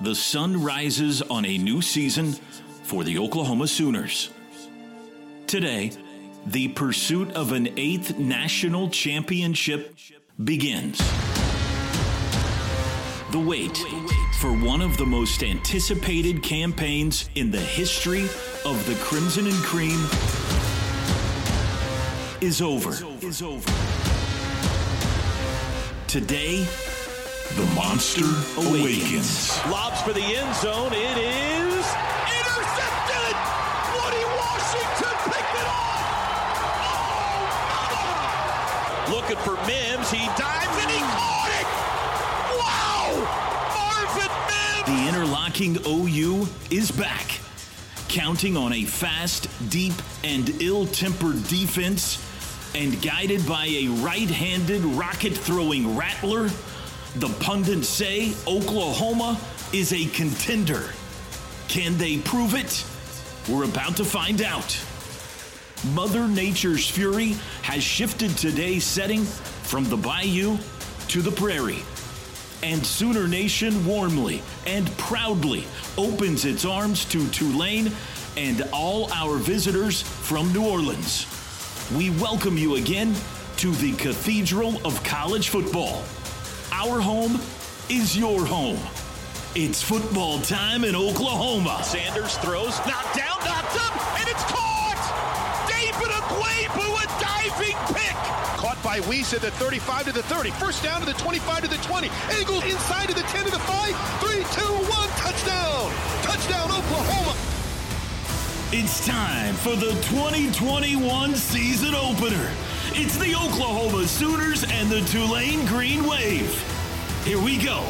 the sun rises on a new season for the Oklahoma Sooners. Today, the pursuit of an eighth national championship begins. The wait for one of the most anticipated campaigns in the history of the Crimson and Cream is over. Is over. Today, the monster awakens. Lobs for the end zone. It is intercepted. Woody Washington picked it off. Oh, Looking for Mims. He dives and he caught it. Wow. Marvin Mims. The interlocking OU is back, counting on a fast, deep, and ill tempered defense, and guided by a right handed rocket throwing rattler. The pundits say Oklahoma is a contender. Can they prove it? We're about to find out. Mother Nature's fury has shifted today's setting from the bayou to the prairie. And Sooner Nation warmly and proudly opens its arms to Tulane and all our visitors from New Orleans. We welcome you again to the Cathedral of College Football. Our home is your home. It's football time in Oklahoma. Sanders throws, knocked down, knocked up, and it's caught. David Agwebu, a diving pick. Caught by Weiss at the 35 to the 30. First down to the 25 to the 20. Eagles inside to the 10 to the 5. 3, 2, 1, touchdown. Touchdown, Oklahoma. It's time for the 2021 season opener. It's the Oklahoma Sooners and the Tulane Green Wave. Here we go.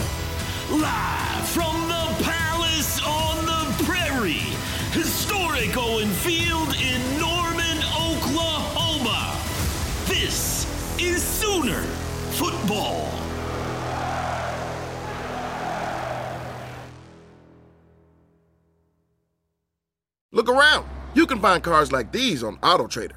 Live from the Palace on the Prairie, historic Owen Field in Norman, Oklahoma. This is Sooner Football. Look around. You can find cars like these on AutoTrader.